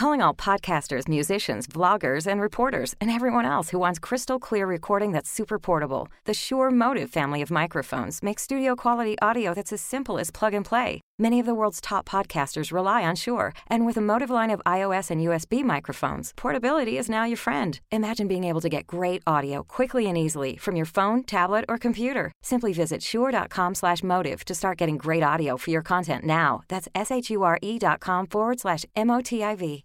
calling all podcasters, musicians, vloggers, and reporters, and everyone else who wants crystal clear recording that's super portable. The Shure Motiv family of microphones makes studio quality audio that's as simple as plug and play. Many of the world's top podcasters rely on Shure, and with a Motiv line of iOS and USB microphones, portability is now your friend. Imagine being able to get great audio quickly and easily from your phone, tablet, or computer. Simply visit shure.com/motiv to start getting great audio for your content now. That's s h u r e dot com forward slash m o t i v.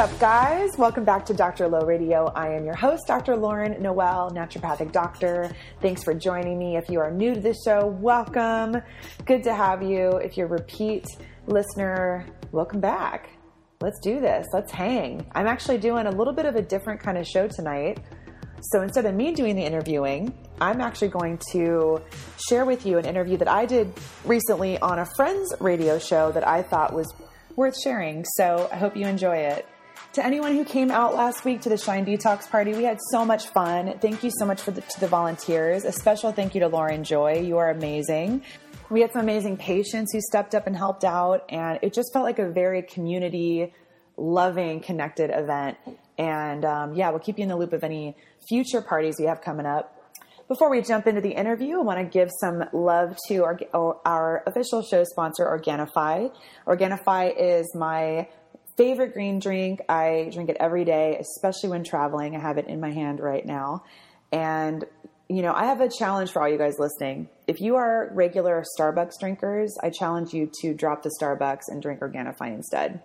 Up, guys? Welcome back to Dr. Low Radio. I am your host, Dr. Lauren Noel, naturopathic doctor. Thanks for joining me. If you are new to the show, welcome. Good to have you. If you're a repeat listener, welcome back. Let's do this. Let's hang. I'm actually doing a little bit of a different kind of show tonight. So instead of me doing the interviewing, I'm actually going to share with you an interview that I did recently on a friend's radio show that I thought was worth sharing. So I hope you enjoy it. To anyone who came out last week to the Shine Detox Party, we had so much fun. Thank you so much for the, to the volunteers. A special thank you to Lauren Joy. You are amazing. We had some amazing patients who stepped up and helped out, and it just felt like a very community loving, connected event. And um, yeah, we'll keep you in the loop of any future parties we have coming up. Before we jump into the interview, I want to give some love to our, our official show sponsor, Organifi. Organifi is my favorite green drink. I drink it every day, especially when traveling. I have it in my hand right now. And, you know, I have a challenge for all you guys listening. If you are regular Starbucks drinkers, I challenge you to drop the Starbucks and drink Organifi instead.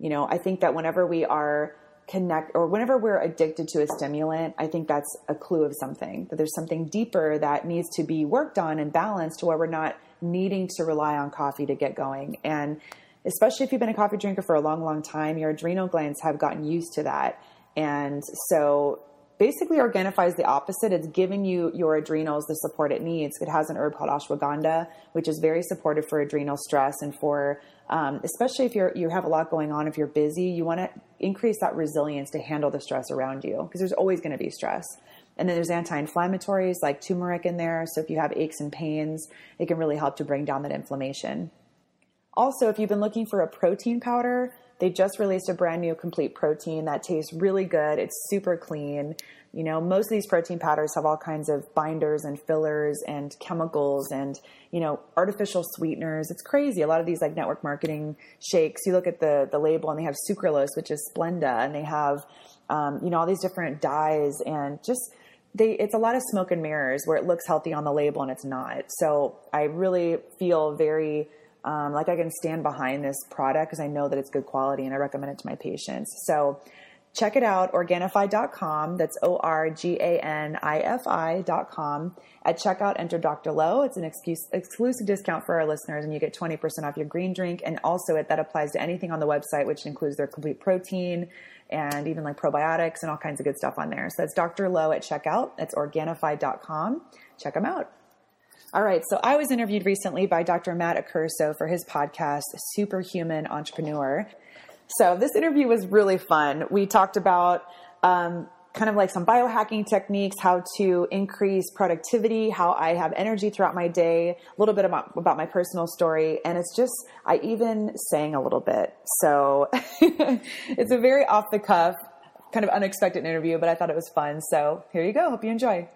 You know, I think that whenever we are connect or whenever we're addicted to a stimulant, I think that's a clue of something that there's something deeper that needs to be worked on and balanced to where we're not needing to rely on coffee to get going. And especially if you've been a coffee drinker for a long, long time, your adrenal glands have gotten used to that. And so basically Organifi is the opposite. It's giving you your adrenals the support it needs. It has an herb called ashwagandha, which is very supportive for adrenal stress and for, um, especially if you're, you have a lot going on, if you're busy, you want to increase that resilience to handle the stress around you because there's always going to be stress. And then there's anti-inflammatories like turmeric in there. So if you have aches and pains, it can really help to bring down that inflammation. Also, if you've been looking for a protein powder, they just released a brand new complete protein that tastes really good. It's super clean. You know, most of these protein powders have all kinds of binders and fillers and chemicals and, you know, artificial sweeteners. It's crazy. A lot of these like network marketing shakes, you look at the, the label and they have sucralose, which is Splenda, and they have, um, you know, all these different dyes and just, they, it's a lot of smoke and mirrors where it looks healthy on the label and it's not. So I really feel very um, like I can stand behind this product because I know that it's good quality and I recommend it to my patients. So check it out, Organifi.com. That's O R G A N I F I.com. At checkout, enter Dr. Lowe. It's an excuse, exclusive discount for our listeners, and you get 20% off your green drink. And also, it, that applies to anything on the website, which includes their complete protein and even like probiotics and all kinds of good stuff on there. So that's Dr. Lowe at checkout. That's Organifi.com. Check them out. All right. So I was interviewed recently by Dr. Matt Accurso for his podcast, Superhuman Entrepreneur. So this interview was really fun. We talked about um, kind of like some biohacking techniques, how to increase productivity, how I have energy throughout my day, a little bit about, about my personal story. And it's just, I even sang a little bit. So it's a very off the cuff, kind of unexpected interview, but I thought it was fun. So here you go. Hope you enjoy.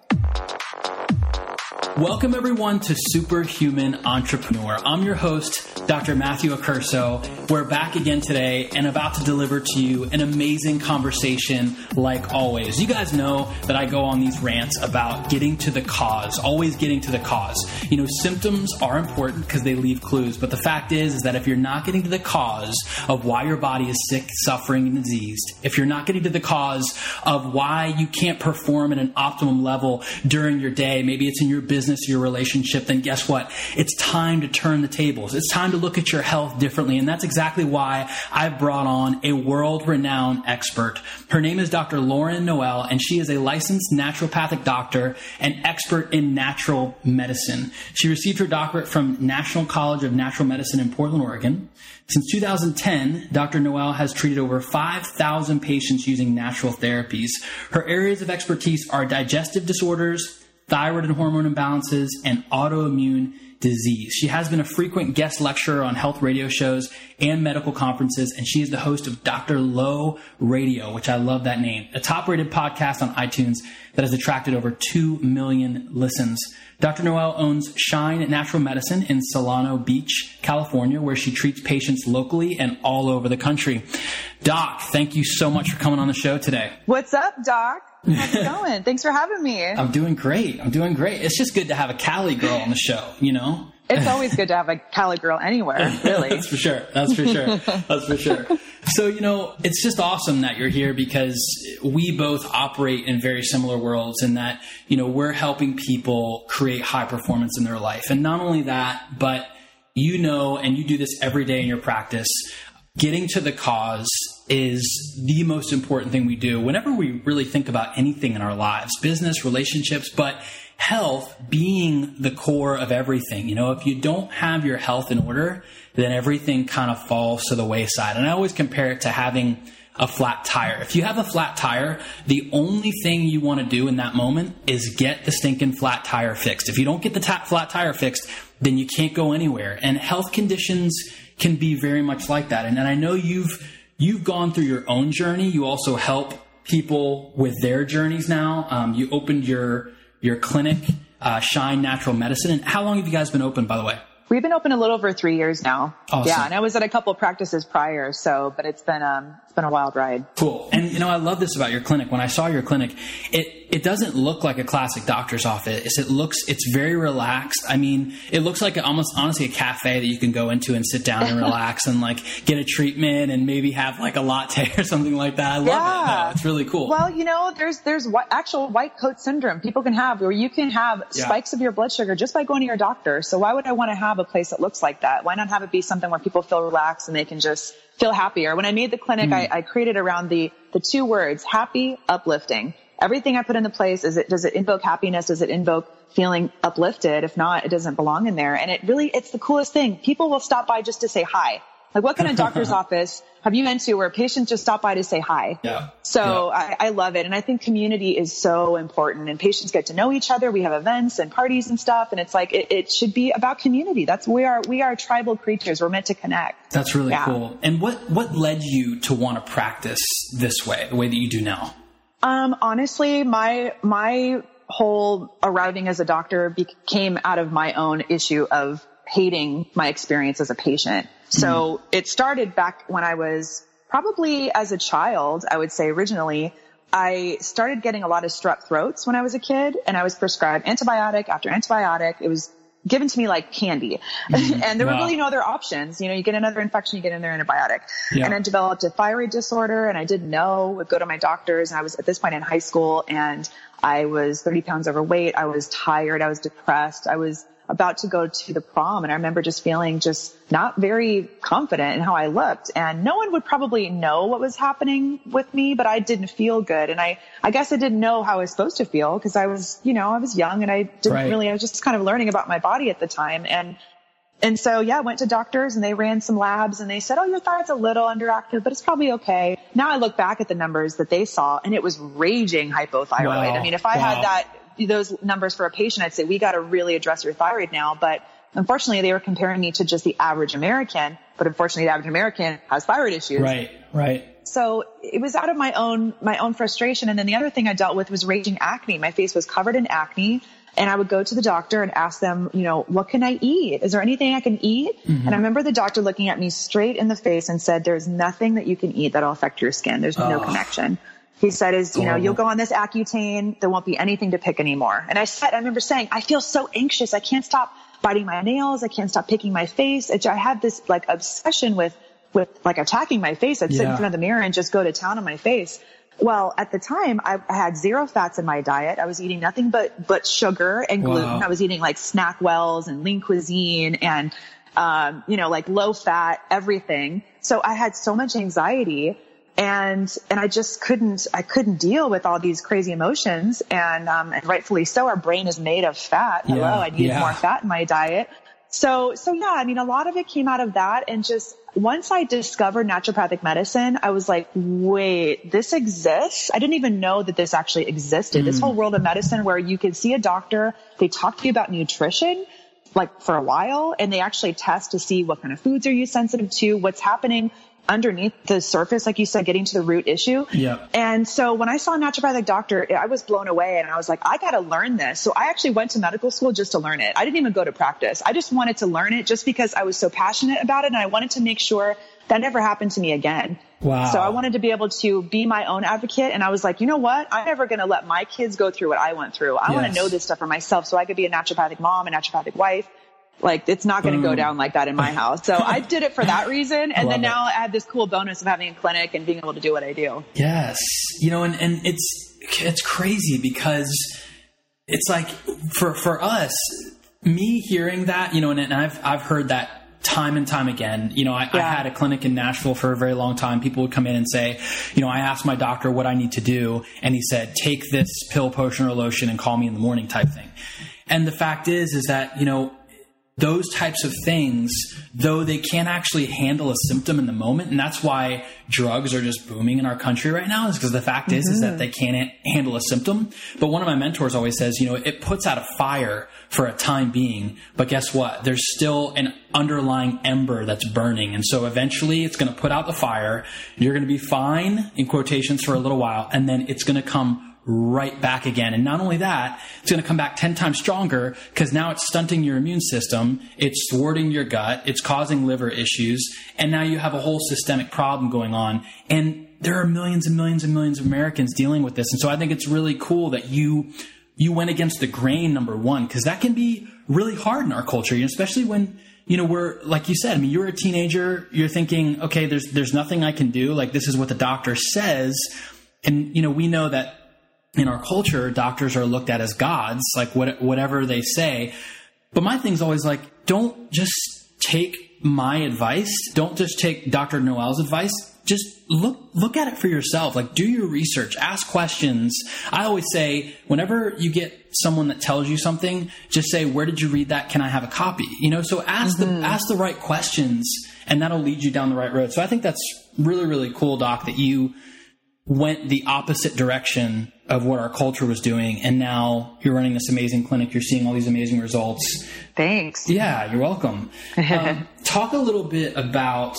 Welcome, everyone, to Superhuman Entrepreneur. I'm your host, Dr. Matthew Accurso. We're back again today and about to deliver to you an amazing conversation like always. You guys know that I go on these rants about getting to the cause, always getting to the cause. You know, symptoms are important because they leave clues, but the fact is, is that if you're not getting to the cause of why your body is sick, suffering, and diseased, if you're not getting to the cause of why you can't perform at an optimum level during your day, maybe it's in your business business, your relationship, then guess what? It's time to turn the tables. It's time to look at your health differently. And that's exactly why I've brought on a world renowned expert. Her name is Dr. Lauren Noel, and she is a licensed naturopathic doctor and expert in natural medicine. She received her doctorate from National College of Natural Medicine in Portland, Oregon. Since 2010, Dr. Noel has treated over 5,000 patients using natural therapies. Her areas of expertise are digestive disorders, thyroid and hormone imbalances, and autoimmune disease. She has been a frequent guest lecturer on health radio shows and medical conferences, and she is the host of Dr. Low Radio, which I love that name, a top rated podcast on iTunes that has attracted over 2 million listens. Dr. Noel owns Shine Natural Medicine in Solana Beach, California, where she treats patients locally and all over the country. Doc, thank you so much for coming on the show today. What's up, Doc? How's it going? Thanks for having me. I'm doing great. I'm doing great. It's just good to have a Cali girl on the show, you know? It's always good to have a Cali girl anywhere, really. That's for sure. That's for sure. That's for sure. So, you know, it's just awesome that you're here because we both operate in very similar worlds in that, you know, we're helping people create high performance in their life. And not only that, but you know, and you do this every day in your practice, getting to the cause is the most important thing we do whenever we really think about anything in our lives, business, relationships, but health being the core of everything. You know, if you don't have your health in order, then everything kind of falls to the wayside. And I always compare it to having a flat tire. If you have a flat tire, the only thing you want to do in that moment is get the stinking flat tire fixed. If you don't get the ta- flat tire fixed, then you can't go anywhere. And health conditions can be very much like that. And, and I know you've you've gone through your own journey. You also help people with their journeys now. Um, you opened your your clinic, uh, Shine Natural Medicine. And how long have you guys been open, by the way? We've been open a little over three years now. Awesome. Yeah, and I was at a couple practices prior, so but it's been um been a wild ride. Cool. And you know, I love this about your clinic. When I saw your clinic, it it doesn't look like a classic doctor's office. It looks it's very relaxed. I mean, it looks like almost honestly a cafe that you can go into and sit down and relax and like get a treatment and maybe have like a latte or something like that. I love Yeah. it. No, it's really cool. Well, you know, there's there's actual white coat syndrome people can have where you can have Yeah. spikes of your blood sugar just by going to your doctor. So why would I want to have a place that looks like that? Why not have it be something where people feel relaxed and they can just feel happier? When I made the clinic, I, hmm. I created around the the two words happy, uplifting. Everything I put into place is it does it invoke happiness? Does it invoke feeling uplifted? If not, it doesn't belong in there. And it really it's the coolest thing. People will stop by just to say hi. Like what kind of doctor's office have you been to where patients just stop by to say hi? yeah. So I, I love it. And I think community is so important and patients get to know each other. We have events and parties and stuff. And it's like, it, it should be about community. That's, we are, we are tribal creatures. We're meant to connect. That's really Yeah. cool. And what what led you to want to practice this way, the way that you do now? Um, honestly, my, my whole arriving as a doctor be- came out of my own issue of hating my experience as a patient. So hmm. it started back when I was probably as a child, I would say originally, I started getting a lot of strep throats when I was a kid and I was prescribed antibiotic after antibiotic. It was given to me like candy hmm. and there were really no other options. You know, you get another infection, you get another antibiotic Yeah. and I developed a thyroid disorder and I didn't know, would go to my doctors and I was at this point in high school and I was 30 pounds overweight. I was tired. I was depressed. I was about to go to the prom and I remember just feeling just not very confident in how I looked and no one would probably know what was happening with me, but I didn't feel good. And I, I guess I didn't know how I was supposed to feel because I was, you know, I was young and I didn't Right. really, I was just kind of learning about my body at the time. And and so, yeah, I went to doctors and they ran some labs and they said, oh, your thyroid's a little underactive, but it's probably okay. Now I look back at the numbers that they saw and it was raging hypothyroid. Wow. I mean, if I Wow. had that, those numbers for a patient, I'd say we got to really address your thyroid now. But unfortunately, they were comparing me to just the average American. But unfortunately, the average American has thyroid issues. Right, right. So it was out of my own, my own frustration. And then the other thing I dealt with was raging acne. My face was covered in acne. And I would go to the doctor and ask them, you know, what can I eat? Is there anything I can eat? Mm-hmm. And I remember the doctor looking at me straight in the face and said, there's nothing that you can eat that'll affect your skin. There's no Oh. connection. He said is, you know, you'll go on this Accutane. There won't be anything to pick anymore. And I said, I remember saying, I feel so anxious. I can't stop biting my nails. I can't stop picking my face. I had this like obsession with, with like attacking my face. I'd sit Yeah. in front of the mirror and just go to town on my face. Well, at the time, I, had zero fats in my diet. I was eating nothing but but sugar and gluten. Wow. I was eating like SnackWells and lean cuisine and um, you know like low fat everything. So I had so much anxiety and and I just couldn't I couldn't deal with all these crazy emotions and um, and rightfully so. Our brain is made of fat. Hello, yeah. I needed yeah. more fat in my diet. So, so yeah, I mean, a lot of it came out of that. And just once I discovered naturopathic medicine, I was like, wait, this exists? I didn't even know that this actually existed. Mm. This whole world of medicine where you can see a doctor, they talk to you about nutrition, like for a while, and they actually test to see what kind of foods are you sensitive to, what's happening underneath the surface, like you said, getting to the root issue. Yeah. And so when I saw a naturopathic doctor, I was blown away and I was like, I got to learn this. So I actually went to medical school just to learn it. I didn't even go to practice. I just wanted to learn it just because I was so passionate about it and I wanted to make sure that never happened to me again. Wow. So I wanted to be able to be my own advocate. And I was like, you know what? I'm never going to let my kids go through what I went through. I yes. want to know this stuff for myself so I could be a naturopathic mom, a naturopathic wife, like it's not going to go hmm. down like that in my house. So I did it for that reason. And then now it. I have this cool bonus of having a clinic and being able to do what I do. Yes. You know, and, and it's, it's crazy because it's like for, for us, me hearing that, you know, and, and I've, I've heard that time and time again. You know, I, yeah. I, had a clinic in Nashville for a very long time. People would come in and say, you know, I asked my doctor what I need to do, and he said, take this pill, potion, or lotion and call me in the morning type thing. And the fact is, is that, you know, those types of things, though they can't actually handle a symptom in the moment, and that's why drugs are just booming in our country right now, is because the fact mm-hmm. is, is that mm-hmm. they can't handle a symptom. But one of my mentors always says, you know, it puts out a fire for a time being, but guess what? There's still an underlying ember that's burning. And so eventually it's going to put out the fire. You're going to be fine in quotations for a little while, and then it's going to come right back again. And not only that, it's going to come back 10 times stronger because now it's stunting your immune system. It's thwarting your gut. It's causing liver issues. And now you have a whole systemic problem going on. And there are millions and millions and millions of Americans dealing with this. And so I think it's really cool that you, you went against the grain, number one, because that can be really hard in our culture, especially when, you know, we're, like you said, I mean, you're a teenager, you're thinking, okay, there's, there's nothing I can do. Like, this is what the doctor says. And, you know, we know that in our culture, doctors are looked at as gods, like what, whatever they say. But my thing's always like, don't just take my advice. Don't just take Dr. Noel's advice. Just look, look at it for yourself. Like do your research, ask questions. I always say, whenever you get someone that tells you something, just say, where did you read that? Can I have a copy? You know, so ask mm-hmm. the, ask the right questions and that'll lead you down the right road. So I think that's really, really cool, Doc, that you went the opposite direction of what our culture was doing. And now you're running this amazing clinic. You're seeing all these amazing results. Thanks. Yeah, you're welcome. um, talk a little bit about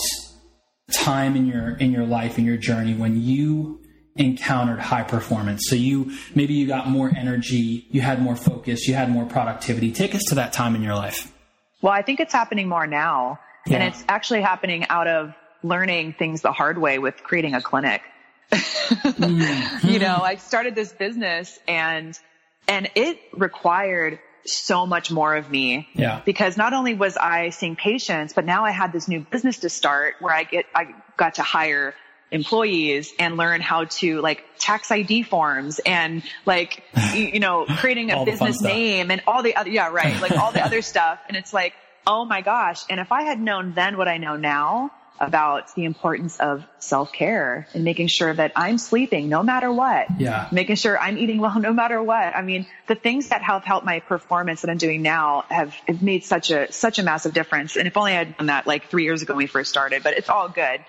time in your in your life in your journey when you encountered high performance. So you maybe you got more energy, you had more focus, you had more productivity. Take us to that time in your life. Well, I think it's happening more now. Yeah. And it's actually happening out of learning things the hard way with creating a clinic mm-hmm. You know, I started this business and, and it required so much more of me. Yeah. Because not only was I seeing patients, but now I had this new business to start where I get, I got to hire employees and learn how to like tax ID forms and like, you know, creating a business name and all the other, yeah, right. Like all the other stuff. And it's like, oh my gosh. And if I had known then what I know now, about the importance of self-care and making sure that I'm sleeping no matter what. Yeah. Making sure I'm eating well no matter what. I mean, the things that have helped my performance that I'm doing now have, have made such a such a massive difference. And if only I'd done that like three years ago when we first started, but it's all good.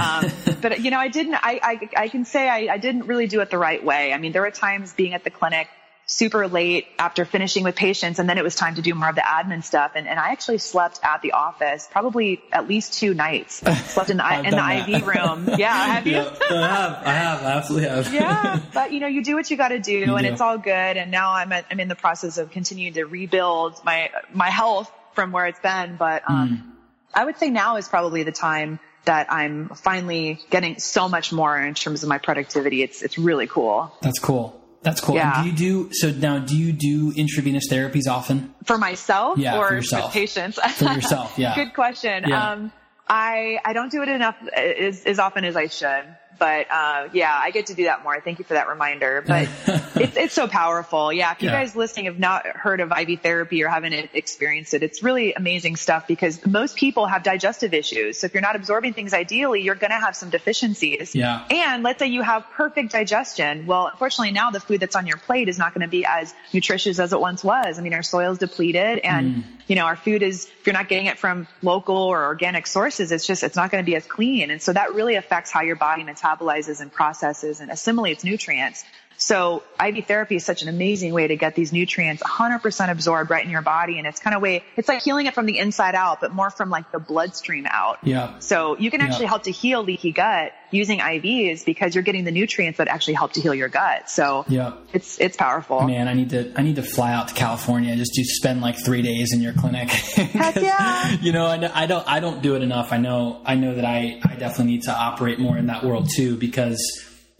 um, but you know, I didn't. I I, I can say I, I didn't really do it the right way. I mean, there were times being at the clinic super late after finishing with patients and then it was time to do more of the admin stuff and, and I actually slept at the office probably at least two nights slept in the, in the IV room yeah have you yeah, I have I have I absolutely have yeah but you know you do what you got to do you and do. it's all good and now I'm at, I'm in the process of continuing to rebuild my my health from where it's been but um, mm. I would say now is probably the time that I'm finally getting so much more in terms of my productivity. It's it's really cool. That's cool. That's cool. Yeah. And do you do so now? Do you do intravenous therapies often for myself yeah, or for yourself. patients? for yourself, yeah. Good question. Yeah. Um, I I don't do it enough as, as often as I should, But uh, yeah, I get to do that more. Thank you for that reminder. But it's it's so powerful. Yeah, if you Yeah. guys listening have not heard of IV therapy or haven't experienced it, it's really amazing stuff because most people have digestive issues. So if you're not absorbing things ideally, you're going to have some deficiencies. Yeah. And let's say you have perfect digestion. Well, unfortunately now the food that's on your plate is not going to be as nutritious as it once was. I mean, our soil is depleted and, you know, our food is, if you're not getting it from local or organic sources, it's just, it's not going to be as clean. And so that really affects how your body metabolizes and processes and assimilates nutrients. So IV therapy is such an amazing way to get these nutrients 100% absorbed right in your body. And it's kind of way, it's like healing it from the inside out, but more from like the bloodstream out. Yeah. So you can actually Yeah. help to heal leaky gut using IVs because you're getting the nutrients that actually help to heal your gut. So Yeah. it's, it's powerful. Man, I need to I need to fly out to California just to spend like three days in your clinic. Heck yeah. You know, I, know- I don't I don't do it enough. I know I know that I I definitely need to operate more in that world too because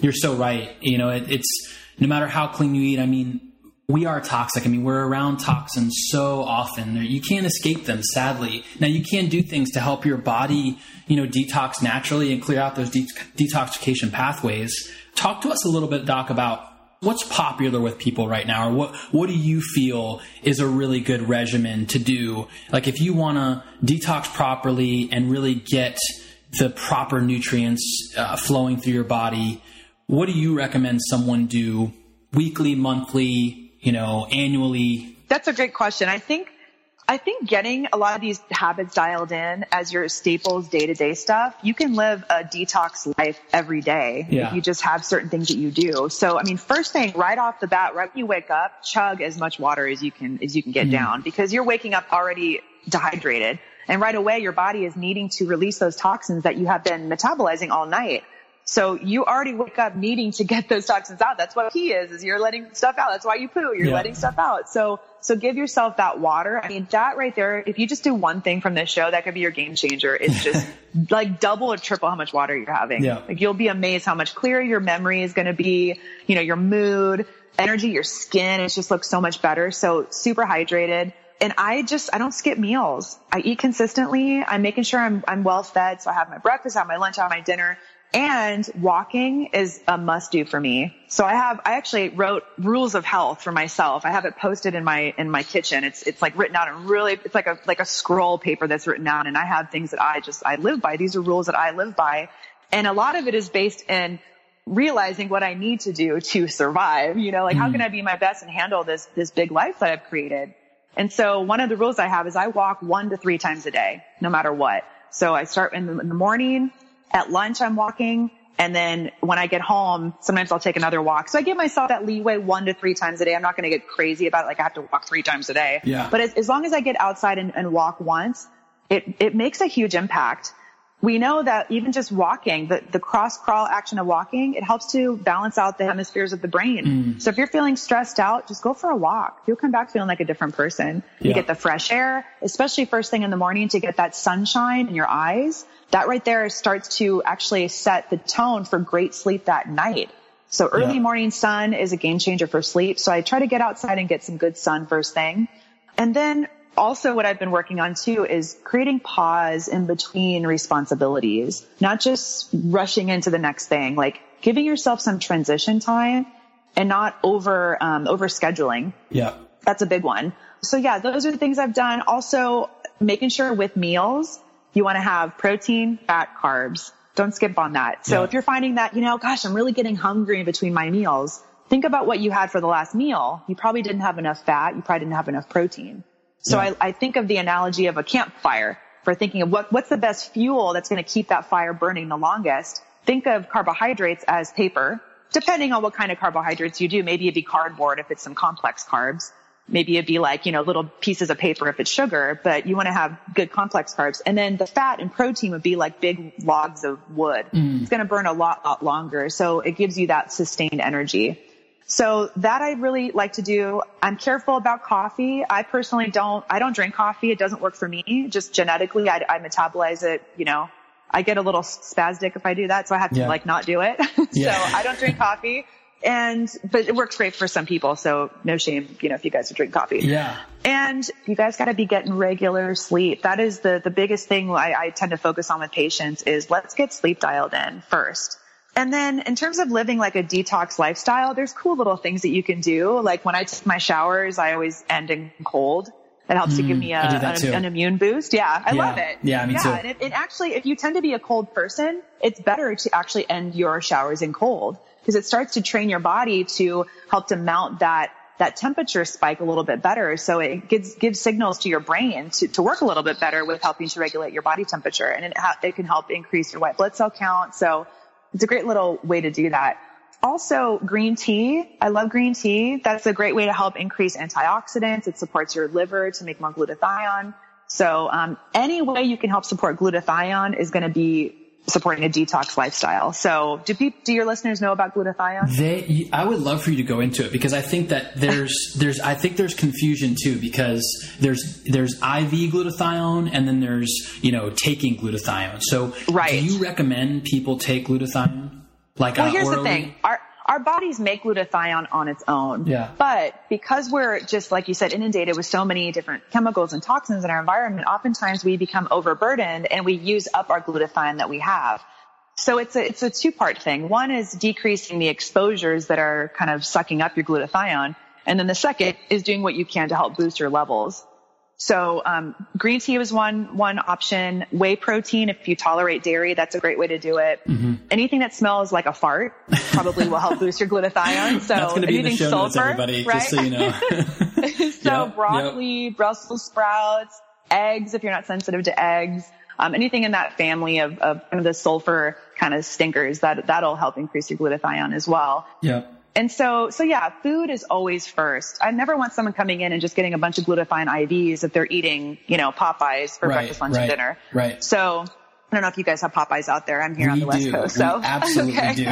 you're so right. You know, it, it's no matter how clean you eat. I mean, we are toxic. I mean, we're around toxins so often. You can't escape them, sadly. Now, you can do things to help your body, you know, detox naturally and clear out those de- detoxification pathways. Talk to us a little bit, Doc, about what's popular with people right now, or what what do you feel is a really good regimen to do? Like, if you want to detox properly and really get the proper nutrients uh, flowing through your body, what do you recommend someone do weekly, monthly, you know, annually? That's a great question. I think, I think getting a lot of these habits dialed in as your staples day to day stuff, you can live a detox life every day. Yeah. If you just have certain things that you do. So, I mean, first thing right off the bat, right when you wake up, chug as much water as you can, as you can get mm-hmm. down because you're waking up already dehydrated. And right away, your body is needing to release those toxins that you have been metabolizing all night. So you already wake up needing to get those toxins out. That's what pee is, is you're letting stuff out. That's why you poo. You're Yeah. letting stuff out. So, so give yourself that water. I mean, that right there, if you just do one thing from this show, that could be your game changer. It's just like double or triple how much water you're having. Yeah. Like you'll be amazed how much clearer your memory is going to be, you know, your mood, energy, your skin. It just looks so much better. So super hydrated. And I just, I don't skip meals. I eat consistently. I'm making sure I'm, I'm well fed. So I have my breakfast, I have my lunch, I have my dinner. And walking is a must do for me. So I have, I actually wrote rules of health for myself. I have it posted in my, in my kitchen. It's, it's like written out and really, it's like a, like a scroll paper that's written out. And I have things that I just, I live by. These are rules that I live by. And a lot of it is based in realizing what I need to do to survive. You know, like how hmm. can I be my best and handle this, this big life that I've created? And so one of the rules I have is I walk one to three times a day, no matter what. So I start in the morning, at lunch I'm walking, and then when I get home, sometimes I'll take another walk. So I give myself that leeway one to three times a day. I'm not going to get crazy about it, like I have to walk three times a day. Yeah. But as, as long as I get outside and, and walk once, it, it makes a huge impact. We know that even just walking, the, the cross crawl action of walking, it helps to balance out the hemispheres of the brain. Mm. So if you're feeling stressed out, just go for a walk. You'll come back feeling like a different person. You get the fresh air, especially first thing in the morning to get that sunshine in your eyes. That right there starts to actually set the tone for great sleep that night. So early Yeah. morning sun is a game changer for sleep. So I try to get outside and get some good sun first thing. And then also what I've been working on too is creating pause in between responsibilities, not just rushing into the next thing, like giving yourself some transition time and not over, um, over scheduling. Yeah. That's a big one. So yeah, those are the things I've done. Also making sure with meals, you want to have protein, fat, carbs. Don't skip on that. So Yeah. if you're finding that, you know, gosh, I'm really getting hungry in between my meals, think about what you had for the last meal. You probably didn't have enough fat. You probably didn't have enough protein. So Yeah. I, I think of the analogy of a campfire for thinking of what, what's the best fuel that's going to keep that fire burning the longest. Think of carbohydrates as paper, depending on what kind of carbohydrates you do. Maybe it'd be cardboard if it's some complex carbs. Maybe it'd be like, you know, little pieces of paper if it's sugar, but you want to have good complex carbs. And then the fat and protein would be like big logs of wood. Mm. It's going to burn a lot, lot longer. So it gives you that sustained energy. So that I really like to do. I'm careful about coffee. I personally don't, I don't drink coffee. It doesn't work for me. Just genetically, I, I metabolize it, you know, I get a little spastic if I do that. So I have to Yeah. like not do it. Yeah. so I don't drink coffee and, but it works great for some people. So no shame, you know, if you guys would drink coffee. Yeah. And you guys got to be getting regular sleep. That is the, the biggest thing I, I tend to focus on with patients is let's get sleep dialed in first. And then in terms of living like a detox lifestyle, there's cool little things that you can do. Like when I take my showers, I always end in cold. That helps to give Mm, me a, I do that an, an immune boost. Yeah, I Yeah. love it. Yeah, me yeah, too. And it, it actually, if you tend to be a cold person, it's better to actually end your showers in cold because it starts to train your body to help to mount that that temperature spike a little bit better. So it gives gives signals to your brain to, to work a little bit better with helping to regulate your body temperature, and it ha- it can help increase your white blood cell count. So it's a great little way to do that. Also, green tea. I love green tea. That's a great way to help increase antioxidants. It supports your liver to make more glutathione. So um, any way you can help support glutathione is going to be supporting a detox lifestyle. So do do your listeners know about glutathione? They, I would love for you to go into it because I think that there's, there's, I think there's confusion too because there's, there's IV glutathione and then there's, you know, taking glutathione. So, Right. do you recommend people take glutathione? Like, Well, uh, here's the thing. Our our bodies make glutathione on its own. Yeah. But because we're just like you said, inundated with so many different chemicals and toxins in our environment, oftentimes we become overburdened and we use up our glutathione that we have. So it's a it's a two part thing. One is decreasing the exposures that are kind of sucking up your glutathione, and then the second is doing what you can to help boost your levels. So um, green tea was one one option. Whey protein, if you tolerate dairy, that's a great way to do it. Mm-hmm. Anything that smells like a fart probably will help boost your glutathione. So That's going to be in show notes, sulfur, everybody, right? so you know. so Yep, broccoli, Brussels sprouts, eggs if you're not sensitive to eggs, um, anything in that family of, of of the sulfur kind of stinkers that that'll help increase your glutathione as well. Yep. And so, so yeah, food is always first. I never want someone coming in and just getting a bunch of glutathione IVs if they're eating, you know, Popeyes for Right, breakfast, lunch, right, and dinner. right. So I don't know if you guys have Popeyes out there. I'm here on we the West do. Coast. we So absolutely do.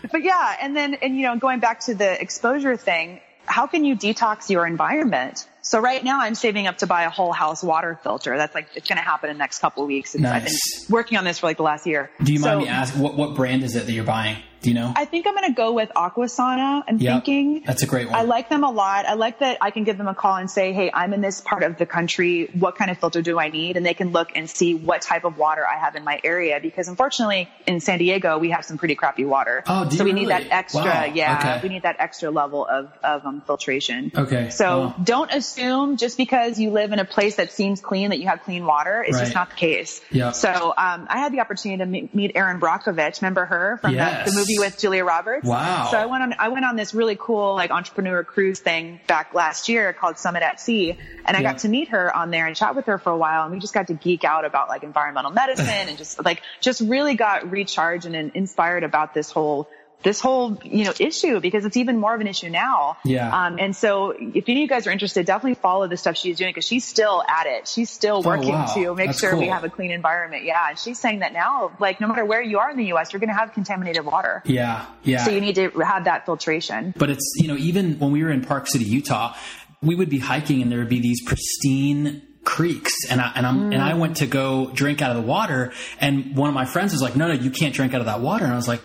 but yeah, and then, and you know, going back to the exposure thing, how can you detox your environment? So right now I'm saving up to buy a whole house water filter. That's like, it's going to happen in the next couple of weeks. It's, I've been Nice. working on this for like the last year. do you mind So me asking what, what brand is it that you're buying? Do you know? I think I'm going to go with Aquasana. I'm Yep. thinking. That's a great one. I like them a lot. I like that I can give them a call and say, Hey, I'm in this part of the country. What kind of filter do I need? And they can look and see what type of water I have in my area. Because unfortunately in San Diego, we have some pretty crappy water. Oh, do so we need that extra. Wow. Yeah. Okay. We need that extra level of, of um, filtration. Okay. So don't assume just because you live in a place that seems clean that you have clean water. It's Right. just not the case. Yeah. So, um, I had the opportunity to meet, Erin Brockovich. Remember her from the, Yes. the movie with Julia Roberts? Wow. So I went on, I went on this really cool like entrepreneur cruise thing back last year called Summit at Sea. And I Yeah. got to meet her on there and chat with her for a while. And we just got to geek out about like environmental medicine and just like, just really got recharged and, and inspired about this whole, this whole, you know, issue because it's even more of an issue now. Yeah. Um, and so if any of you guys are interested, definitely follow the stuff she's doing because she's still at it. She's still working Oh, wow. to make That's sure we have a clean environment. Yeah. And she's saying that now, like no matter where you are in the U.S., you're going to have contaminated water. yeah. Yeah. So you need to have that filtration. But it's, you know, even when we were in Park City, Utah, we would be hiking and there would be these pristine creeks and I, and I'm, and I went to go drink out of the water and one of my friends was like, no, no, you can't drink out of that water. And I was like,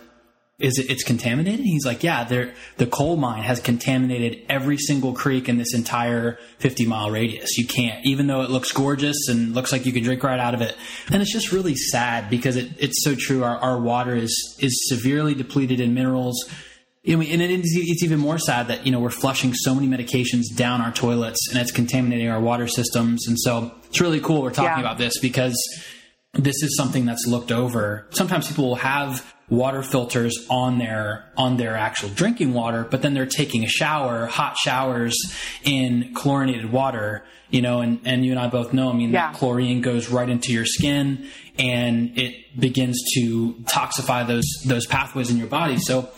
is it, it's contaminated? He's like, yeah, there, the coal mine has contaminated every single creek in this entire 50 mile radius. You can't, even though it looks gorgeous and looks like you can drink right out of it. And it's just really sad because it, it's so true. Our, our water is, is severely depleted in minerals. Mean, and it is, it's even more sad that, you know, we're flushing so many medications down our toilets and it's contaminating our water systems. And so it's really cool we're talking Yeah. about this because this is something that's looked over. Sometimes people will have water filters on their on their actual drinking water, but then they're taking a shower, hot showers in chlorinated water, you know, and, and you and I both know, I mean, Yeah. that chlorine goes right into your skin and it begins to toxify those those pathways in your body. So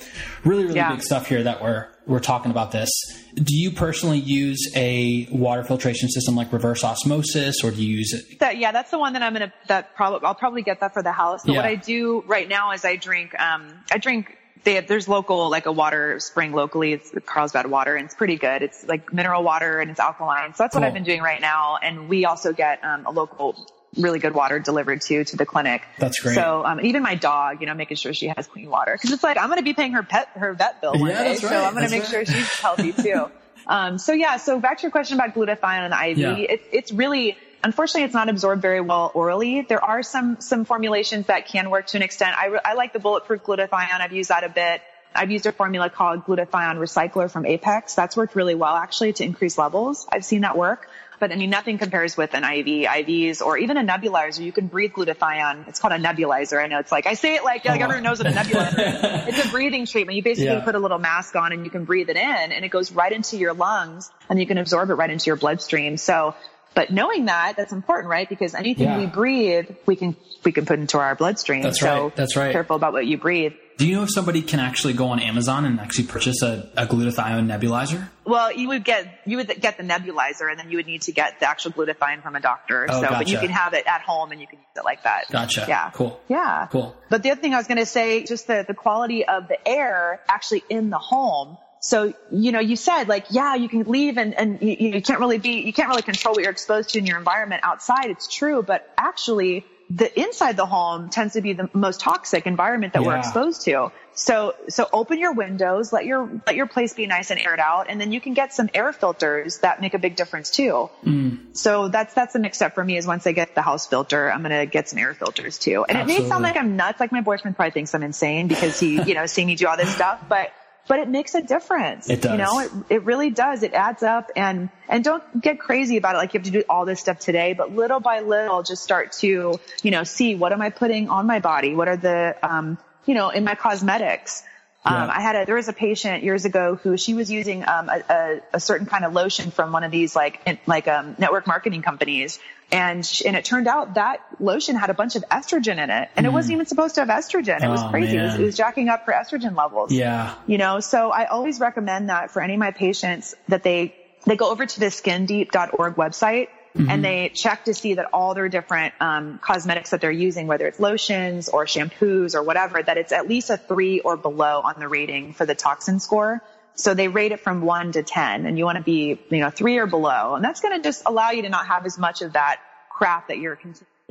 really, really Yeah. big stuff here that we're we're talking about this. Do you personally use a water filtration system like reverse osmosis or do you use it? That, yeah, that's the one that I'm gonna. That probably I'll probably get that for the house. But what I do right now is I drink. Um, I drink. They have, there's local like a water spring locally. It's Carlsbad water and it's pretty good. It's like mineral water and it's alkaline. So that's what I've been doing right now. And we also get um, a local really good water delivered to to the clinic. That's great. So um, even my dog, you know, making sure she has clean water because it's like I'm going to be paying her pet her vet bill one Yeah, day, that's so. I'm going to make right. sure she's healthy too. um, so yeah, so back to your question about glutathione and the IV, Yeah. it's it's really unfortunately it's not absorbed very well orally. There are some, some formulations that can work to an extent. I, I like the bulletproof glutathione. I've used that a bit. I've used a formula called glutathione recycler from Apex. That's worked really well actually to increase levels. I've seen that work. But I mean, nothing compares with an IV, IVs, or even a nebulizer. You can breathe glutathione. It's called a nebulizer. I know it's like, I say it like, like Oh. everyone knows what a nebulizer is. It's a breathing treatment. You basically Yeah. put a little mask on and you can breathe it in and it goes right into your lungs and you can absorb it right into your bloodstream. So, but knowing that, that's important, right? Because anything Yeah. we breathe, we can, we can put into our bloodstream. That's so right. That's right. Careful about what you breathe. Do you know if somebody can actually go on Amazon and actually purchase a, a glutathione nebulizer? Well, you would get you would get the nebulizer, and then you would need to get the actual glutathione from a doctor. Oh, so, but you can have it at home, and you can use it like that. Gotcha. Yeah. Cool. Yeah. Cool. But the other thing I was going to say, just the the quality of the air actually in the home. So, you know, you said like, yeah, you can leave and, and you, you can't really be, you can't really control what you're exposed to in your environment outside. It's true, but actually the inside the home tends to be the most toxic environment that we're exposed to. So, so open your windows, let your, let your place be nice and aired out, and then you can get some air filters that make a big difference too. Mm. So that's, that's the next step for me is once I get the house filter, I'm going to get some air filters too. And it may sound like I'm nuts, like my boyfriend probably thinks I'm insane because he, you know, seeing me do all this stuff, but, but it makes a difference. It does. You know, it, it really does. It adds up and, and don't get crazy about it. Like you have to do all this stuff today, but little by little, just start to, you know, see what am I putting on my body? What are the, um, you know, in my cosmetics? Um, Yeah. I had a, there was a patient years ago who she was using, um, a, a, a certain kind of lotion from one of these like, in- like, um, network marketing companies. And, sh and it turned out that lotion had a bunch of estrogen in it and it wasn't even supposed to have estrogen. It was Oh, crazy. It was, it was jacking up her estrogen levels Yeah. you know so i always recommend that for any of my patients that they they go over to the skindeep.org website and they check to see that all their different um, cosmetics that they're using whether it's lotions or shampoos or whatever that it's at least a three or below on the rating for the toxin score so they rate it from one to ten and you want to be you know three or below and that's going to just allow you to not have as much of that crap that you're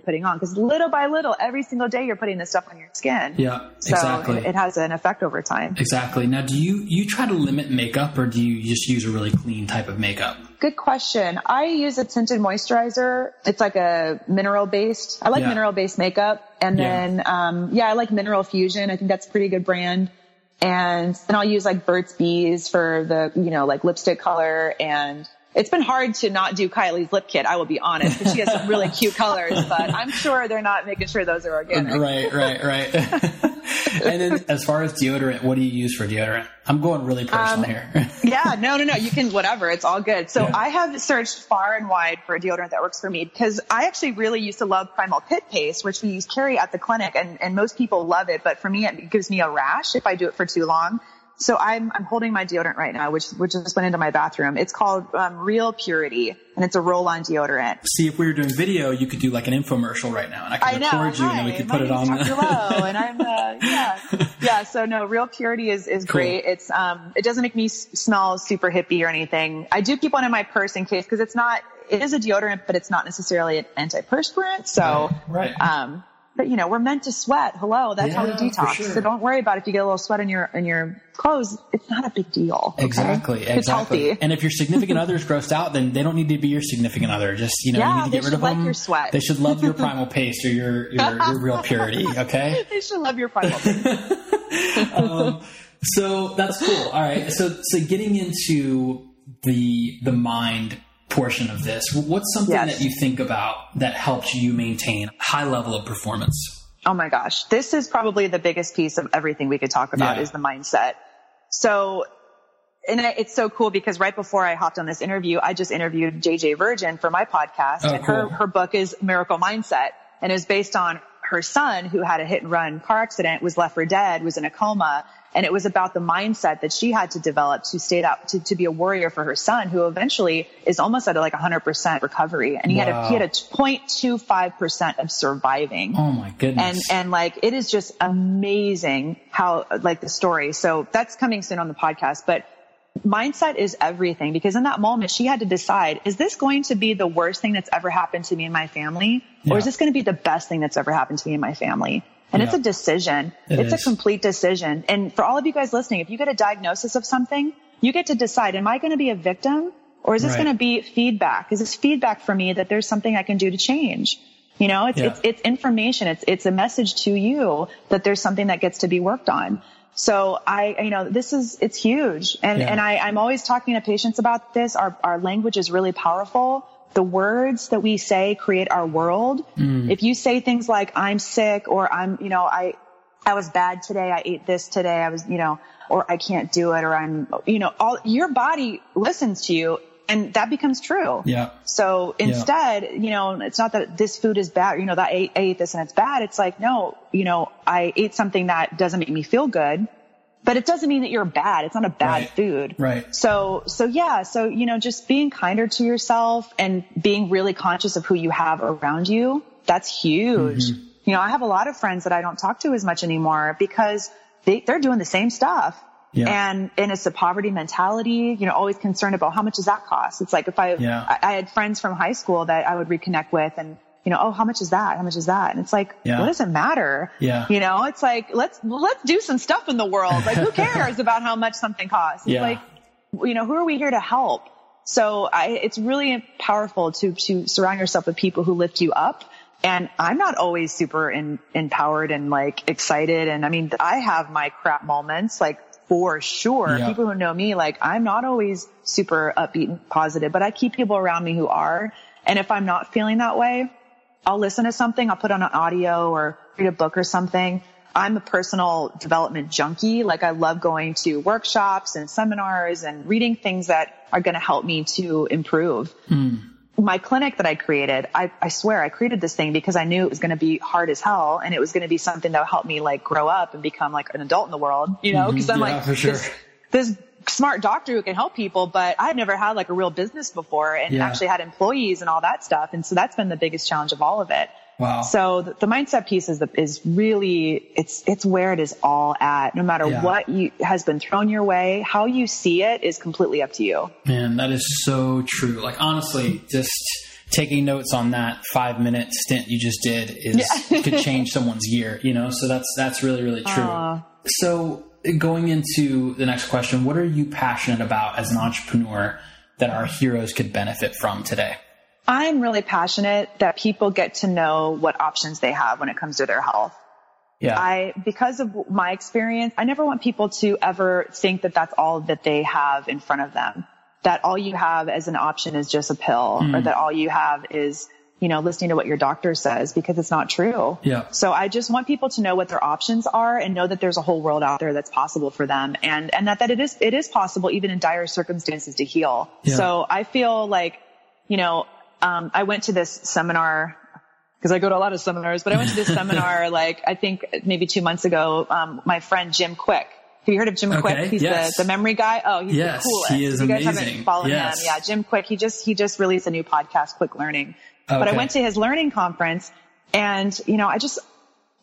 putting on because little by little every single day you're putting this stuff on your skin Yeah. so exactly. it, it has an effect over time Exactly. Now, do you you try to limit makeup, or do you just use a really clean type of makeup? Good question. I use a tinted moisturizer. It's like a mineral based. I like Yeah. mineral based makeup. And Yeah. then, um, yeah, I like Mineral Fusion. I think that's a pretty good brand. And then I'll use like Burt's Bees for the, you know, like lipstick color. And it's been hard to not do Kylie's lip kit. I will be honest, because she has some really cute colors, but I'm sure they're not making sure those are organic. Right, right, right. and then, as far as deodorant, what do you use for deodorant? I'm going really personal Um, here. yeah, no, no, no. You can whatever. It's all good. So Yeah. I have searched far and wide for a deodorant that works for me because I actually really used to love Primal Pit Paste, which we use carry at the clinic, and and most people love it. But for me, it gives me a rash if I do it for too long. So I'm I'm holding my deodorant right now, which which just went into my bathroom. It's called um, Real Purity, and it's a roll-on deodorant. See, if we were doing video, you could do like an infomercial right now, and I I could know. record you, and then we could put it on. the-. Lowe, and I'm uh, yeah, yeah. So no, real purity is is Cool. great. It's um, it doesn't make me s- smell super hippie or anything. I do keep one in my purse in case because it's not. It is a deodorant, but it's not necessarily an antiperspirant. So, Right, right. um, but you know, we're meant to sweat. Hello, that's how we detox. sure. So don't worry about if you get a little sweat in your in your clothes. It's not a big deal. okay? Exactly, It's exactly. healthy. And if your significant other is grossed out, then they don't need to be your significant other. Just you know, Yeah, you need to get rid of like them. your sweat. They should love your primal paste or your your, your real purity. Okay. they should love your primal. Paste. Um, so that's cool. All right. So so getting into the the mind portion of this, what's something Yes. that you think about that helps you maintain a high level of performance? Oh my gosh. This is probably the biggest piece of everything we could talk about Yeah. is the mindset. So, and it's so cool because right before I hopped on this interview, I just interviewed JJ Virgin for my podcast Oh, and her, cool. her book is Miracle Mindset and is based on her son who had a hit and run car accident, was left for dead, was in a coma. And it was about the mindset that she had to develop to stay out, to, to be a warrior for her son who eventually is almost at like 100% recovery. And he had a, he had a 0.25% of surviving. Oh my goodness. and and like it is just amazing how like the story. So that's coming soon on the podcast but mindset is everything because in that moment she had to decide is this going to be the worst thing that's ever happened to me and my family? Or is this going to be the best thing that's ever happened to me and my family and it's a decision It it's is. a complete decision and for all of you guys listening if you get a diagnosis of something you get to decide am i going to be a victim Or is this Right. going to be feedback? Is this feedback for me that there's something I can do to change? You know, it's, Yeah. it's, it's information. It's, it's a message to you that there's something that gets to be worked on. So I, you know, this is, it's huge. And, Yeah. and I, I'm always talking to patients about this. Our, our language is really powerful. The words that we say create our world. Mm. If you say things like, I'm sick or I'm, you know, I, I was bad today. I ate this today. I was, you know, or I can't do it or I'm, you know, all your body listens to you and that becomes true. Yeah. So instead, you know, it's not that this food is bad, you know, that I ate, I ate this and it's bad. It's like, no, you know, I ate something that doesn't make me feel good, but it doesn't mean that you're bad. It's not a bad Right. food. Right. So, so yeah, so, you know, just being kinder to yourself and being really conscious of who you have around you, that's huge. Mm-hmm. You know, I have a lot of friends that I don't talk to as much anymore because they, they're doing the same stuff. Yeah. And, and it's a poverty mentality, you know, always concerned about how much does that cost? It's like if I, Yeah. I, I had friends from high school that I would reconnect with and, you know, oh, how much is that? How much is that? And it's like, Yeah. what does it matter? Yeah. You know, it's like, let's, let's do some stuff in the world. Like who cares about how much something costs? It's Yeah. like, you know, who are we here to help? So I, it's really powerful to, to surround yourself with people who lift you up. And I'm not always super in, empowered and like excited. And I mean, I have my crap moments, like for sure. Yeah. People who know me, like I'm not always super upbeat and positive, but I keep people around me who are. And if I'm not feeling that way, I'll listen to something. I'll put on an audio or read a book or something. I'm a personal development junkie. Like I love going to workshops and seminars and reading things that are going to help me to improve. Hmm. My clinic that I created, I, I swear I created this thing because I knew it was going to be hard as hell and it was going to be something that would help me like grow up and become like an adult in the world, you know, mm-hmm. because I'm Yeah, like sure. this, this smart doctor who can help people, but I've never had like a real business before and Yeah. actually had employees and all that stuff. And so that's been the biggest challenge of all of it. Wow. So the, the mindset piece is the, is really it's it's where it is all at. No matter Yeah. what you has been thrown your way, how you see it is completely up to you. Man, that is so true. Like honestly, just taking notes on that five minute stint you just did is could change someone's year, you know? So that's that's really, really true. So going into the next question, what are you passionate about as an entrepreneur that our heroes could benefit from today? I'm really passionate that people get to know what options they have when it comes to their health. Yeah. I, because of my experience, I never want people to ever think that that's all that they have in front of them. That all you have as an option is just a pill or mm. that all you have is, you know, listening to what your doctor says because it's not true. Yeah. So I just want people to know what their options are and know that there's a whole world out there that's possible for them and, and that, that it is, it is possible even in dire circumstances to heal. Yeah. So I feel like, you know, um, I went to this seminar because I go to a lot of seminars, but I went to this seminar like I think maybe two months ago. Um, my friend Jim Kwik. Have you heard of Jim Okay, Kwik? He's yes. the, the memory guy. Oh, he's Yes, the coolest. he is you guys amazing. haven't followed Yes. him, yeah, Jim Kwik. He just he just released a new podcast, Kwik Learning. But I went to his learning conference, and you know, I just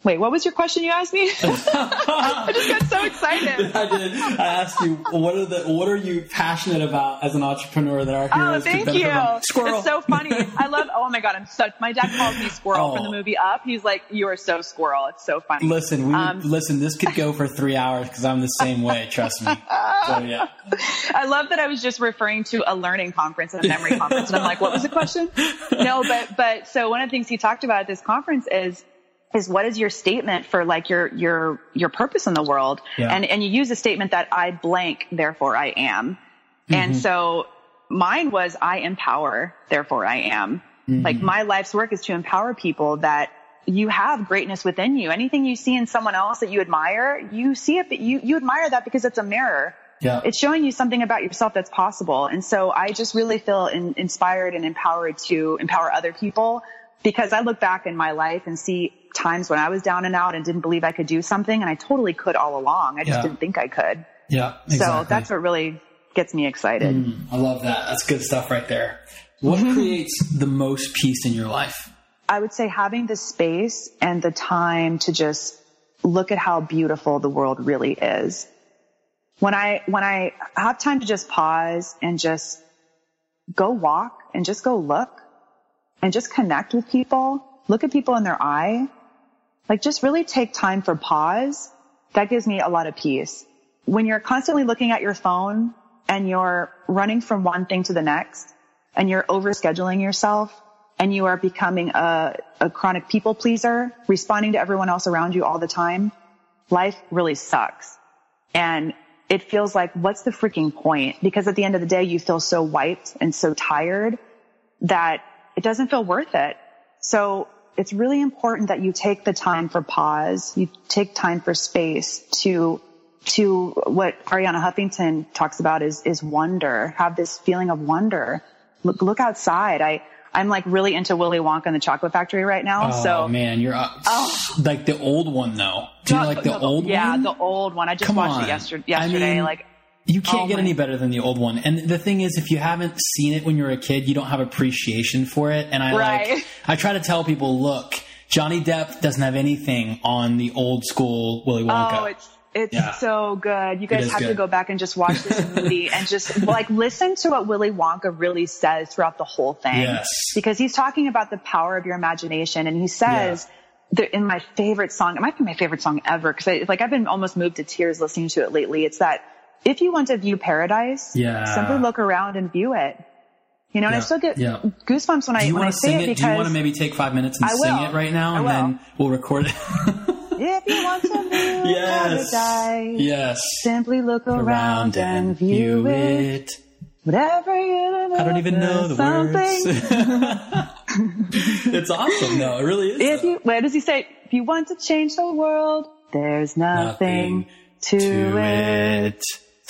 wait. What was your question you asked me? I just got so excited. I did. I asked you what are the what are you passionate about as an entrepreneur that our Oh, heroes could thank benefit you. from? Squirrel. It's so funny. I love, oh my God, I'm such, my dad calls me squirrel Oh. from the movie Up. He's like, you are so squirrel. It's so funny. Listen, we Um, listen. This could go for three hours because I'm the same way. Trust me. So yeah, I love that I was just referring to a learning conference and a memory conference. And I'm like, what was the question? No, but, but so one of the things he talked about at this conference is, is what is your statement for like your, your, your purpose in the world? Yeah. And, and you use a statement that I blank, therefore I am. And Mm-hmm. so mine was I empower, therefore I am. Mm-hmm. Like my life's work is to empower people that you have greatness within you. Anything you see in someone else that you admire, you see it, but you, you admire that because it's a mirror. yeah. It's showing you something about yourself that's possible. And so I just really feel in, inspired and empowered to empower other people because I look back in my life and see times when I was down and out and didn't believe I could do something and I totally could all along. I just Yeah. didn't think I could. yeah. Exactly. So that's what really gets me excited. Mm, I love that. That's good stuff right there. What mm-hmm. creates the most peace in your life? I would say having the space and the time to just look at how beautiful the world really is. When I, when I have time to just pause and just go walk and just go look and just connect with people, look at people in their eye, like just really take time for pause. That gives me a lot of peace. When you're constantly looking at your phone and you're running from one thing to the next and you're overscheduling yourself and you are becoming a, a chronic people pleaser, responding to everyone else around you all the time, life really sucks. And it feels like, what's the freaking point? Because at the end of the day, you feel so wiped and so tired that it doesn't feel worth it. So it's really important that you take the time for pause. You take time for space to, to what Arianna Huffington talks about is, is wonder. Have this feeling of wonder. Look, look outside. I, I'm like really into Willy Wonka and the Chocolate Factory right now. Oh so man, you're uh, like the old one though. Do you like the old yeah, one? Yeah, the old one. I just Come watched on. it yesterday. I mean, like, You can't Oh get any better than the old one. And the thing is, if you haven't seen it when you were a kid, you don't have appreciation for it. And I Right. like, I try to tell people, look, Johnny Depp doesn't have anything on the old school Willy Wonka. oh, it's it's Yeah. so good. You guys have to go back and just watch this movie and just like listen to what Willy Wonka really says throughout the whole thing. Yes. Because he's talking about the power of your imagination, and he says. that in my favorite song, it might be my favorite song ever because like I've been almost moved to tears listening to it lately. It's that if you want to view paradise, Yeah. simply look around and view it. You know, and I still get Yeah. goosebumps when I do you when I want to say sing it it? because Do you want to maybe take five minutes and I sing it right now, and then we'll record it? if you want to view yes. paradise, Yes. simply look around and view it. Whatever you I don't even know the words. it's awesome, though. It really is. If though. you, where does he say? If you want to change the world, there's nothing, to, to it. it.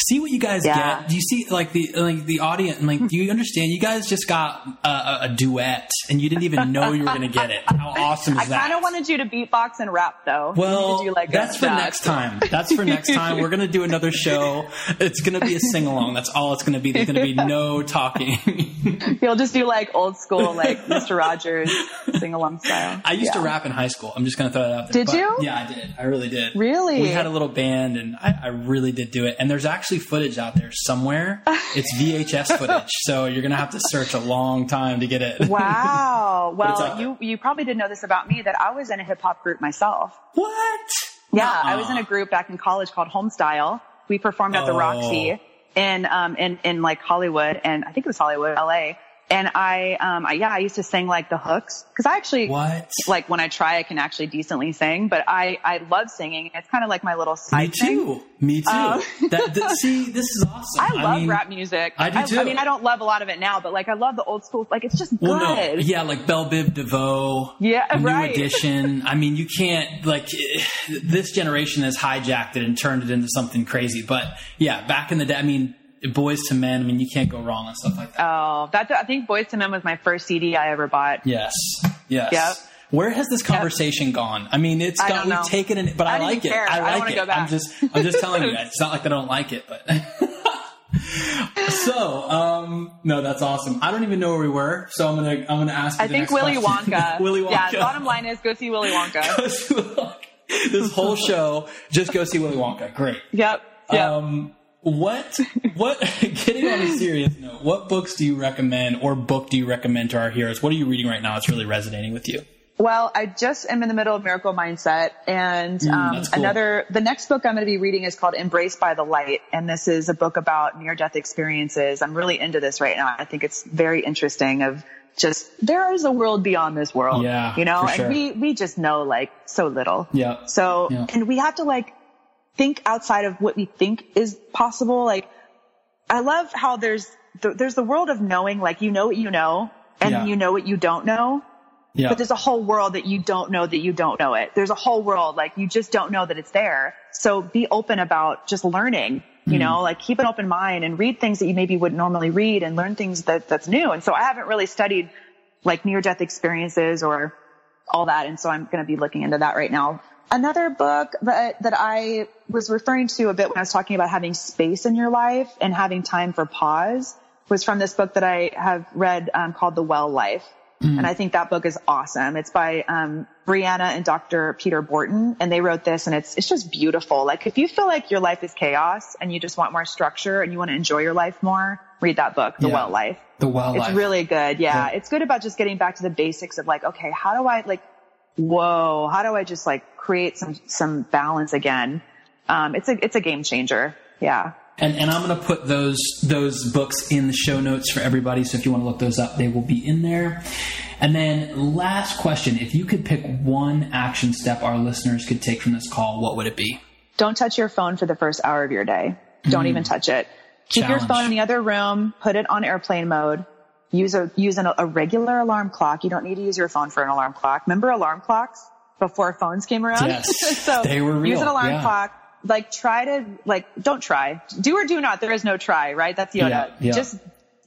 See what you guys Yeah. get. Do you see like the like the audience? Like, do you understand? You guys just got a, a, duet, and you didn't even know you were going to get it. How awesome is I that? I kind of wanted you to beatbox and rap though. Well, do, like, that's for rap. next time. That's for next time. We're going to do another show. It's going to be a sing along. That's all it's going to be. There's going to be no talking. You'll just do like old school, like Mr. Rogers sing along style. I used to rap in high school. I'm just going to throw that out there. Did But- you? Yeah, I did. I really did. Really? We had a little band, and I, I really did do it. And there's actually footage out there somewhere. It's VHS footage, so you're to have to search a long time to get it. Wow. But it's out Well, you you probably didn't know this about me that I was in a hip hop group myself. What? Yeah, Nuh-uh. I was in a group back in college called Homestyle. We performed at the Oh. Roxy in um in in like Hollywood and I think it was Hollywood, LA. And I um I, yeah, I used to sing like the hooks cuz I actually What? like when I try I can actually decently sing, but I I love singing. It's kind of like my little Me side thing. too. Me too. Um, that, that, see, this is awesome. I love mean, rap music. I do too. I mean, I don't love a lot of it now, but like I love the old school. Like it's just Well, good. no, yeah, like Belle Biv DeVoe, Yeah, New right. Edition. I mean, you can't like this generation has hijacked it and turned it into something crazy. But yeah, back in the day, I mean, Boyz II Men. I mean, you can't go wrong on stuff like that. Oh, that's I think Boyz II Men was my first CD I ever bought. yes, yes. Yep. Where has this conversation gone? I mean, it's gone. We've know. taken it, but I, I like it. care. I I like wanna it. I'm just, I'm just telling you. It's not like I don't like it, but. so, um, no, that's awesome. I don't even know where we were, so I'm gonna, I'm gonna ask. You I think Willy question. Wonka. Willy Wonka. Yeah, bottom line is go see Willy Wonka. this whole show, just go see Willy Wonka. Great. yep. Yep. Um, what, what, getting on a serious note, what books do you recommend or book do you recommend to our heroes? What are you reading right now? It's really resonating with you. Well, I just am in the middle of Miracle Mindset, and um, Mm, that's cool. another. The next book I'm going to be reading is called Embraced by the Light, and this is a book about near-death experiences. I'm really into this right now. I think it's very interesting. Of just there is a world beyond this world. Yeah, you know, and sure. we we just know like so little. Yeah. So, Yeah. and we have to like think outside of what we think is possible. Like, I love how there's the, there's the world of knowing, like you know what you know, and Yeah. you know what you don't know. Yeah. But there's a whole world that you don't know that you don't know it. There's a whole world like you just don't know that it's there. So be open about just learning, you Hmm. know, like keep an open mind and read things that you maybe wouldn't normally read and learn things that that's new. And so I haven't really studied like near death experiences or all that. And so I'm going to be looking into that right now. Another book that, that I was referring to a bit when I was talking about having space in your life and having time for pause was from this book that I have read um, called The Well Life. And I think that book is awesome. It's by um, Brianna and Dr. Peter Borten, and they wrote this, and it's it's just beautiful. Like if you feel like your life is chaos and you just want more structure and you want to enjoy your life more, read that book, The Yeah. Well Life. the Well Life. It's Life. really good. Yeah. Yeah. It's good about just getting back to the basics of like, okay, how do I like, whoa, how do I just like create some, some balance again? Um, it's a, it's a game changer. Yeah. And, and I'm going to put those those books in the show notes for everybody. So if you want to look those up, they will be in there. And then last question: If you could pick one action step our listeners could take from this call, what would it be? Don't touch your phone for the first hour of your day. Don't mm. even touch it. Keep Challenge. your phone in the other room. Put it on airplane mode. Use a use an, a regular alarm clock. You don't need to use your phone for an alarm clock. Remember alarm clocks before phones came around? Yes, so they were real. Use an alarm yeah. clock like try to like don't try do or do not there is no try right that's yoda yeah, yeah. just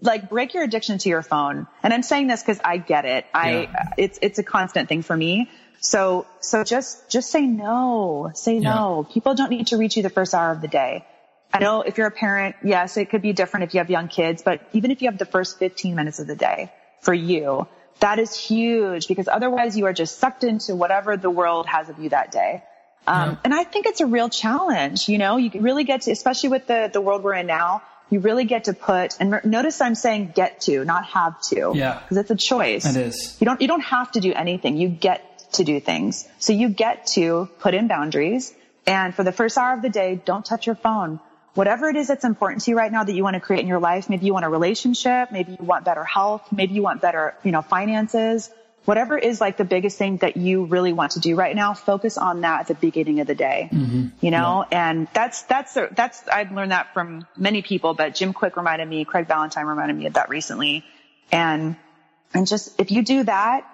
like break your addiction to your phone and i'm saying this because i get it i yeah. it's it's a constant thing for me so so just just say no say no people don't need to reach you the first hour of the day i know if you're a parent yes it could be different if you have young kids but even if you have the first 15 minutes of the day for you that is huge because otherwise you are just sucked into whatever the world has of you that day um, yeah. And I think it's a real challenge. You know, you really get to, especially with the, the world we're in now, you really get to put, and notice I'm saying get to, not have to. Yeah. Because it's a choice. It is. You don't, you don't have to do anything. You get to do things. So you get to put in boundaries. And for the first hour of the day, don't touch your phone. Whatever it is that's important to you right now that you want to create in your life, maybe you want a relationship, maybe you want better health, maybe you want better, you know, finances, whatever is like the biggest thing that you really want to do right now, focus on that at the beginning of the day. Mm-hmm. You know, yeah. and that's that's that's I've learned that from many people, but Jim Kwik reminded me, Craig Valentine reminded me of that recently, and and just if you do that,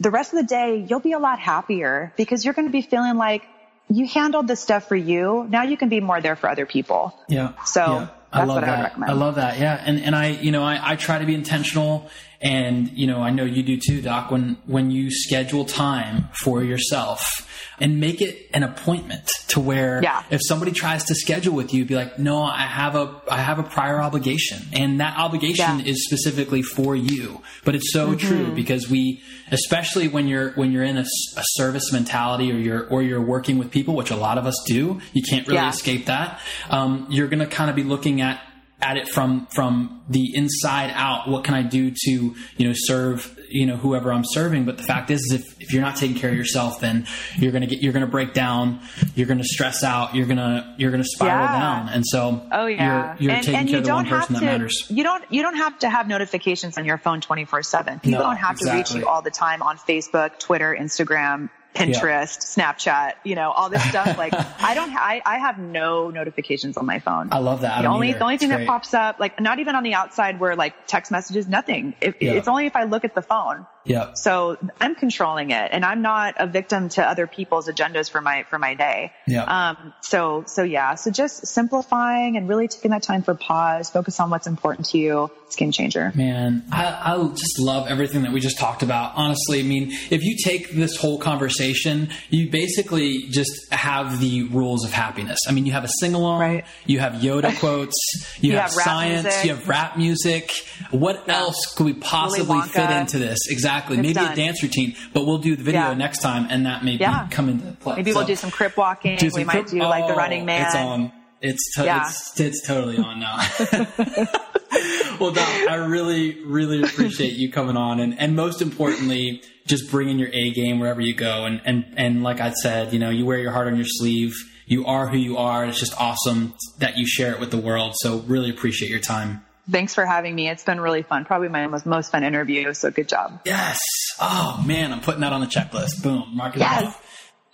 the rest of the day you'll be a lot happier because you're going to be feeling like you handled this stuff for you. Now you can be more there for other people. Yeah. So. Yeah. I love that. I, I, love that. Yeah. And, and I, you know, I, I try to be intentional and, you know, I know you do too, Doc, when, when you schedule time for yourself and make it an appointment to where yeah. if somebody tries to schedule with you, be like, no, I have a, I have a prior obligation and that obligation yeah. is specifically for you. But it's so mm-hmm. true because we, especially when you're, when you're in a, a, service mentality or you're, or you're working with people, which a lot of us do, you can't really yeah. escape that. Um, you're going to kind of be looking at at it from from the inside out what can i do to you know serve you know whoever i'm serving? But the fact is, is if, if you're not taking care of yourself then you're gonna get you're gonna break down you're gonna stress out you're gonna you're gonna spiral yeah. down. And so oh yeah. you're, you're and, taking and care of the one person to, that matters. you don't you don't have to have notifications on your phone 24 7 people no, don't have exactly. to reach you all the time on facebook twitter instagram Pinterest, yeah. Snapchat, you know, all this stuff. Like I don't, ha- I, I have no notifications on my phone. I love that. The only, either. the only thing that pops up, like not even on the outside where like text messages, nothing. It, yeah. It's only if I look at the phone. Yeah. So I'm controlling it and I'm not a victim to other people's agendas for my, for my day. Yeah. Um, so, so yeah. So just simplifying and really taking that time for pause, focus on what's important to you. It's game changer. Man, I, I just love everything that we just talked about. Honestly, I mean, if you take this whole conversation, you basically just have the rules of happiness. I mean, you have a sing along, right. you have Yoda quotes, you, you have, have science, music. you have rap music. What yeah. else could we possibly fit into this? Exactly exactly. It's maybe done. a dance routine, but we'll do the video yeah. next time, and that may yeah. come into play. Maybe so, we'll do some crip walking. Some we might do oh, like the Running oh, Man. It's on. It's to- yeah. it's, it's totally on now. well, Doc, I really, really appreciate you coming on, and and most importantly, just bringing your A game wherever you go. And and and like I said, you know, you wear your heart on your sleeve. You are who you are. It's just awesome that you share it with the world. So really appreciate your time. Thanks for having me. It's been really fun. Probably my most, most fun interview. So good job. Yes. Oh man, I'm putting that on the checklist. Boom. Mark it yes. off.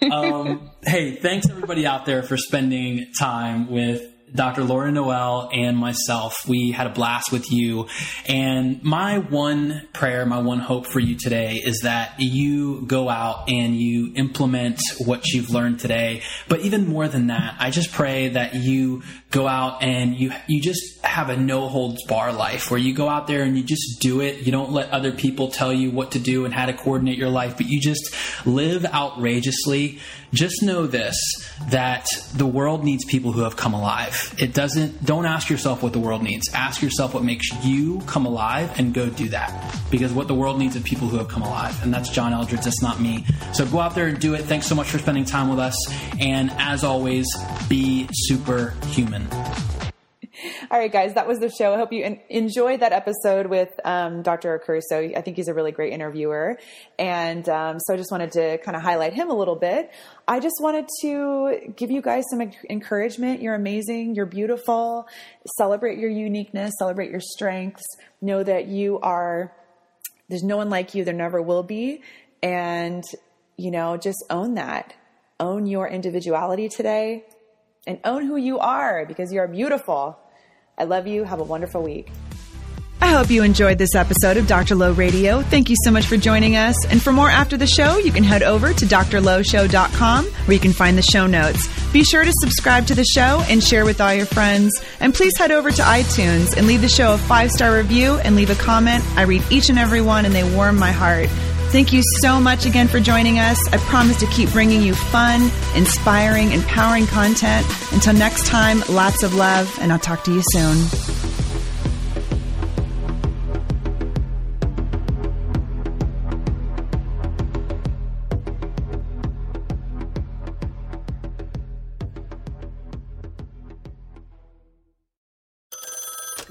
um, hey, thanks everybody out there for spending time with Dr. Laura Noel and myself. We had a blast with you. And my one prayer, my one hope for you today is that you go out and you implement what you've learned today. But even more than that, I just pray that you go out and you you just have a no holds bar life where you go out there and you just do it. You don't let other people tell you what to do and how to coordinate your life, but you just live outrageously. Just know this that the world needs people who have come alive. It doesn't don't ask yourself what the world needs. Ask yourself what makes you come alive and go do that. Because what the world needs is people who have come alive. And that's John Eldredge, that's not me. So go out there and do it. Thanks so much for spending time with us. And as always, be superhuman. All right, guys, that was the show. I hope you enjoyed that episode with um, Dr. Accurso. I think he's a really great interviewer. And um, so I just wanted to kind of highlight him a little bit. I just wanted to give you guys some encouragement. You're amazing. You're beautiful. Celebrate your uniqueness, celebrate your strengths. Know that you are, there's no one like you, there never will be. And, you know, just own that. Own your individuality today and own who you are because you are beautiful. I love you. Have a wonderful week. I hope you enjoyed this episode of Dr. Low Radio. Thank you so much for joining us. And for more after the show, you can head over to drlowshow.com where you can find the show notes. Be sure to subscribe to the show and share with all your friends. And please head over to iTunes and leave the show a five star review and leave a comment. I read each and every one and they warm my heart. Thank you so much again for joining us. I promise to keep bringing you fun, inspiring, empowering content. Until next time, lots of love, and I'll talk to you soon.